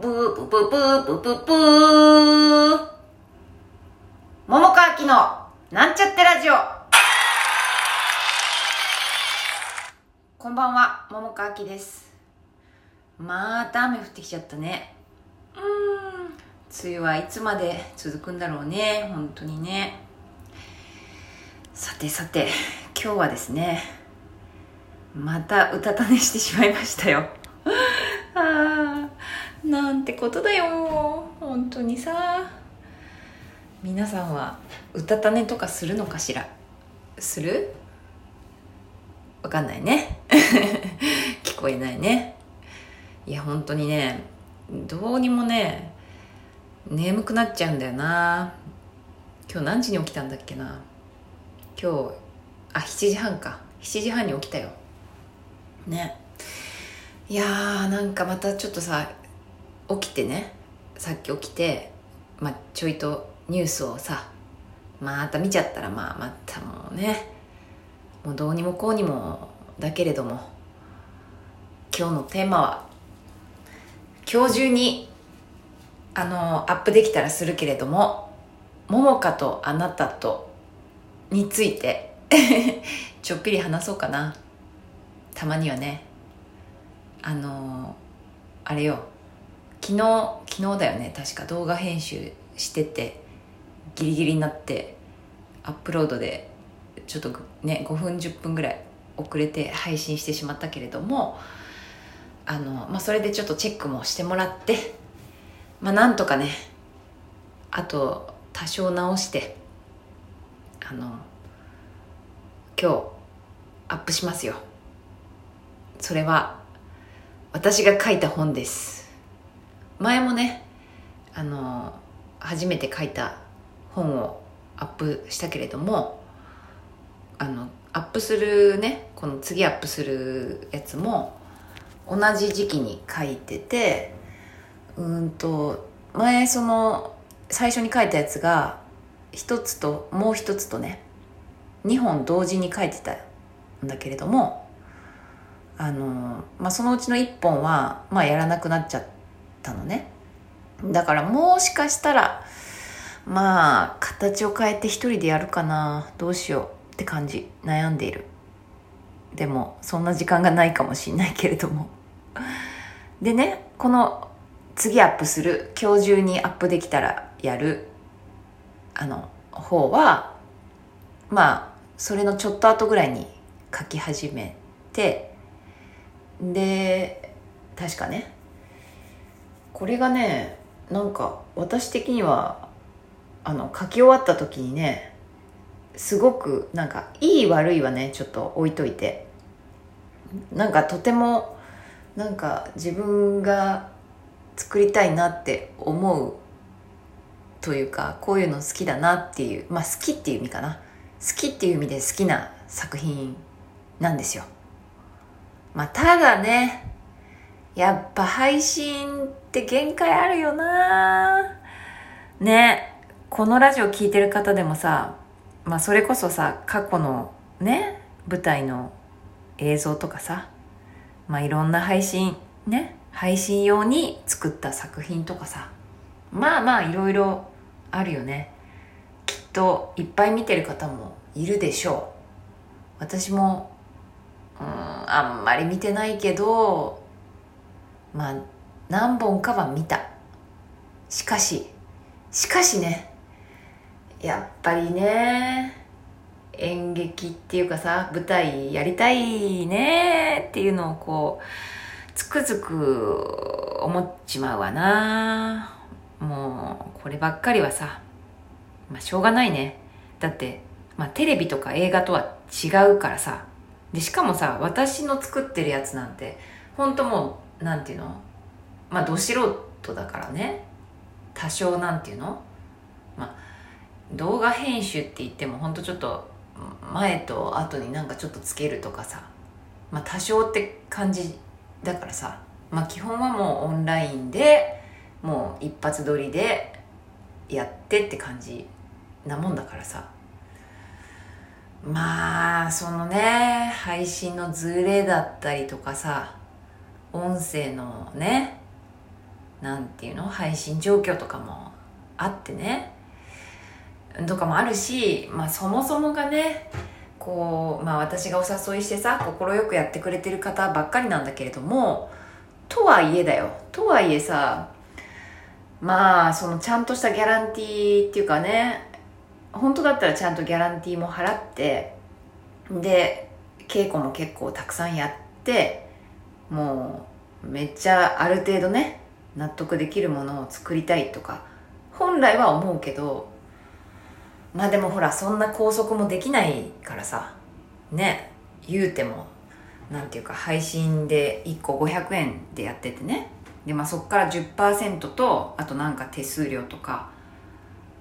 ブーブブブーブブブー。桃川きのなんちゃってラジオ。こんばんは桃川きです。また雨降ってきちゃったね。うーん。梅雨はいつまで続くんだろうね本当にね。さてさて今日はですねまたうたた寝してしまいましたよなんてことだよ本当にさ。皆さんはうたた寝とかするのかしら？する？わかんないね。聞こえないね。いや本当にねどうにもね眠くなっちゃうんだよな。今日何時に起きたんだっけな？今日あ7時半か。7時半に起きたよ。ね。いやーなんかまたちょっとさ起きてねさっき起きて、まあ、ちょいとニュースをさまた見ちゃったらまあまたもうねもうどうにもこうにもだけれども今日のテーマは今日中にあのアップできたらするけれども「桃香とあなたと」について ちょっぴり話そうかな。たまにはね。あのあれよ。昨日昨日だよね。確か動画編集しててギリギリになってアップロードでちょっとね5分10分ぐらい遅れて配信してしまったけれどもあの、まあ、それでちょっとチェックもしてもらってまあなんとかねあと多少直してあの今日アップしますよ。それは私が書いた本です。前もねあの初めて書いた本をアップしたけれどもあのアップするねこの次アップするやつも同じ時期に書いててうんと前その最初に書いたやつが一つともう一つとね2本同時に書いてたんだけれどもあの、まあ、そのうちの1本は、まあ、やらなくなっちゃってたのね。だからもしかしたらまあ形を変えて一人でやるかな。どうしようって感じ。悩んでいる。でもそんな時間がないかもしんないけれども。でねこの次アップする今日中にアップできたらやるあの方はまあそれのちょっと後ぐらいに書き始めてで確かねこれがねなんか私的にはあの書き終わった時にねすごくなんかいい悪いはねちょっと置いといて。なんかとてもなんか自分が作りたいなって思うというかこういうの好きだなっていうまあ好きっていう意味かな。好きっていう意味で好きな作品なんですよ。まあただねやっぱ配信って限界あるよな。ね。このラジオ聞いてる方でもさまあそれこそさ過去のね舞台の映像とかさまあいろんな配信ね配信用に作った作品とかさまあまあいろいろあるよね。きっといっぱい見てる方もいるでしょう。私もうんあんまり見てないけどまあ何本かは見た。しかししかしねやっぱりね演劇っていうかさ舞台やりたいねっていうのをこうつくづく思っちまうわな。もうこればっかりはさまあしょうがないね。だってまあテレビとか映画とは違うからさ。でしかもさ私の作ってるやつなんて本当もうなんていうの？まあど素人だからね。多少なんていうの？まあ動画編集って言っても本当ちょっと前と後になんかちょっとつけるとかさ。まあ多少って感じだからさ。まあ基本はもうオンラインでもう一発撮りでやってって感じなもんだからさ。まあそのね配信のズレだったりとかさ音声のねなんていうの？配信状況とかもあってね。とかもあるし、まあ、そもそもがねこう、まあ、私がお誘いしてさ快くやってくれてる方ばっかりなんだけれどもとはいえだよ。とはいえさまあそのちゃんとしたギャランティーっていうかね本当だったらちゃんとギャランティーも払ってで稽古も結構たくさんやってもうめっちゃある程度ね納得できるものを作りたいとか本来は思うけどまあでもほらそんな拘束もできないからさね言うてもなんていうか配信で1個500円でやっててね。でまあそっから10%とあとなんか手数料とか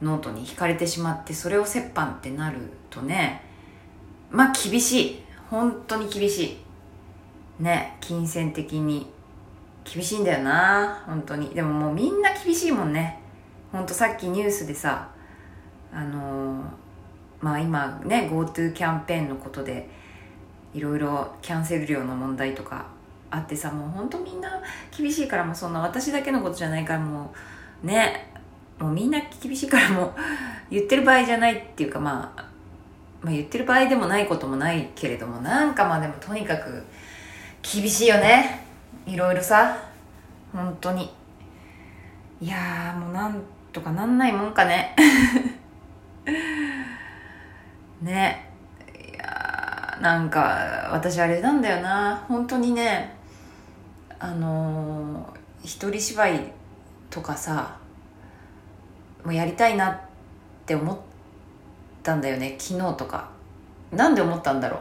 ノートに引かれてしまってそれを折半ってなるとねまあ厳しい。本当に厳しい。ね金銭的に厳しいんだよな本当に。でももうみんな厳しいもんね。本当さっきニュースでさあのー、まあ今ね GoTo キャンペーンのことでいろいろキャンセル料の問題とかあってさもう本当みんな厳しいからもうそんな私だけのことじゃないからもうねもうみんな厳しいからもう言ってる場合じゃないっていうかまあまあ、言ってる場合でもないこともないけれどもなんかまあでもとにかく厳しいよね。いろいろさ本当に。いやもうなんとかなんないもんかね。ね。いやなんか私あれなんだよな。本当にねあのー、一人芝居とかさもうやりたいなって思ったんだよね。昨日とか。なんで思ったんだろ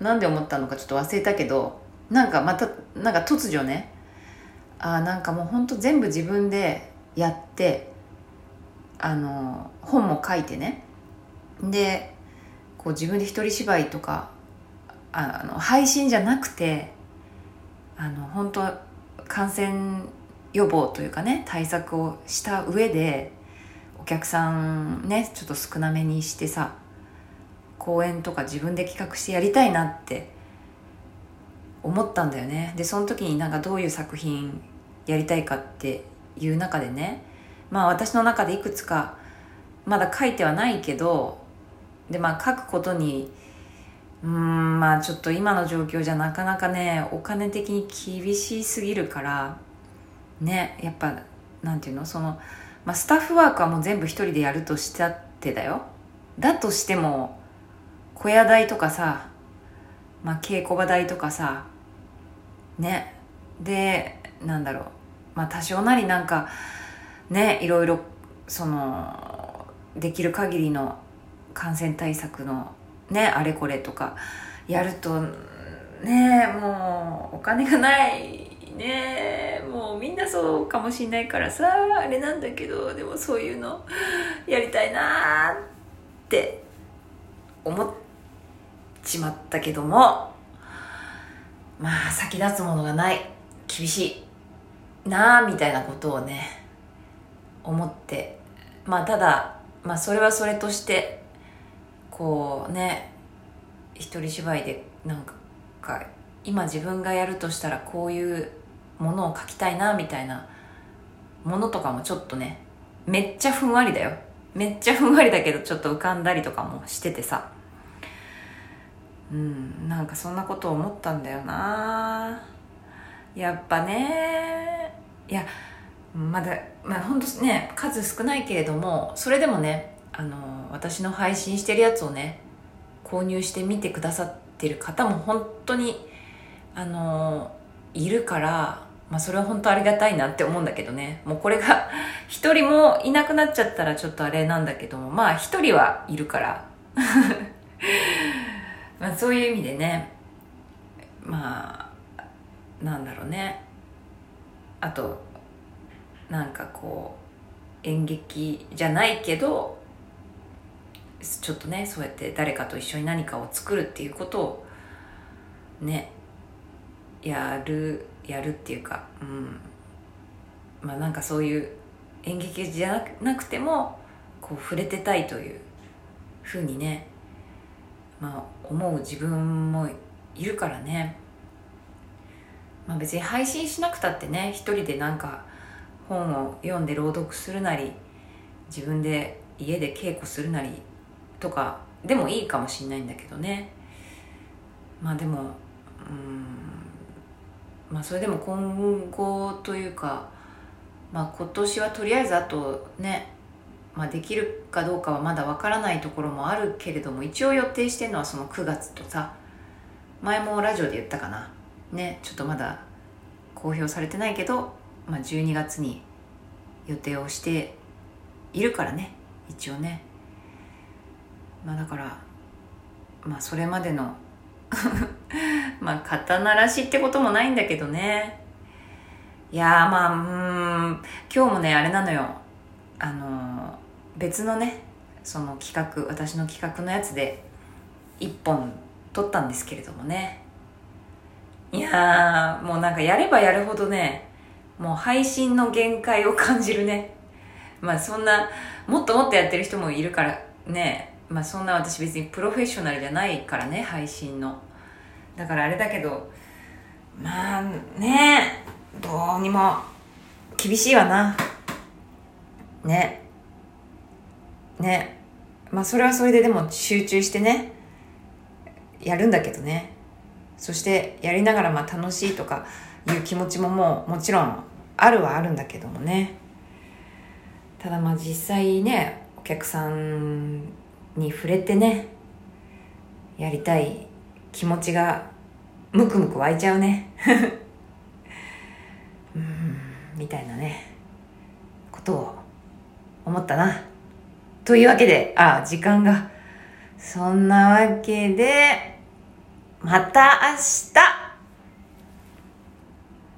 う。なんで思ったのかちょっと忘れたけどなんかまたなんか突如ねあなんかもうほんと全部自分でやってあの本も書いてね。でこう自分で一人芝居とかあの配信じゃなくてあの本当感染予防というかね対策をした上でお客さんねちょっと少なめにしてさ公演とか自分で企画してやりたいなって思ったんだよね。でその時になんかどういう作品やりたいかっていう中でね。まあ私の中でいくつかまだ書いてはないけどでまあ書くことにうんまあちょっと今の状況じゃなかなかねお金的に厳しすぎるからねやっぱなんていうの？その、まあ、スタッフワークはもう全部一人でやるとしたってだよ。だとしても小屋代とかさ、まあ、稽古場代とかさね。でなんだろう。まあ多少なりなんかねいろいろそのできる限りの感染対策のねあれこれとかやるとねもうお金がないね。もうみんなそうかもしんないからさあれなんだけどでもそういうのやりたいなって思っちまったけども。まあ先立つものがない。厳しいなあみたいなことをね思って。まあただ、まあ、それはそれとしてこうね一人芝居でなんか今自分がやるとしたらこういうものを書きたいなみたいなものとかもちょっとねめっちゃふんわりだよ。めっちゃふんわりだけどちょっと浮かんだりとかもしててさ。うんなんかそんなこと思ったんだよな。やっぱね。いやまだまあ本当ね数少ないけれどもそれでもねあの私の配信してるやつをね購入して見てくださってる方も本当にあのいるから、まあ、それは本当ありがたいなって思うんだけどね。もうこれが一人もいなくなっちゃったらちょっとあれなんだけどもまあ一人はいるから。まあそういう意味でねまあなんだろうね。あとなんかこう演劇じゃないけどちょっとねそうやって誰かと一緒に何かを作るっていうことをねやるやるっていうかうん。まあなんかそういう演劇じゃなくてもこう触れてたいというふうにねまあ、思う自分もいるからね、まあ、別に配信しなくたってね一人でなんか本を読んで朗読するなり自分で家で稽古するなりとかでもいいかもしんないんだけどね。まあでもうんまあそれでも今後というかまあ今年はとりあえずあとねまあ、できるかどうかはまだわからないところもあるけれども一応予定してるのはその9月とさ前もラジオで言ったかな。ねちょっとまだ公表されてないけど、まあ、12月に予定をしているからね一応ね。まあだからまあそれまでの まあ肩慣らしってこともないんだけどね。いやまあうん今日もねあれなのよ。あの別のねその企画私の企画のやつで1本撮ったんですけれどもね。いやもうなんかやればやるほどねもう配信の限界を感じるね。まあそんなもっともっとやってる人もいるからねまあそんな私別にプロフェッショナルじゃないからね配信の。だからあれだけどまあねどうにも厳しいわな。ね。ね。まあそれはそれででも集中してねやるんだけどね。そしてやりながらまあ楽しいとかいう気持ちももうもちろんあるはあるんだけどもね。ただまあ実際ねお客さんに触れてねやりたい気持ちがムクムク湧いちゃうね。うんみたいなねことを思ったな。というわけであ時間が。そんなわけでまた明日。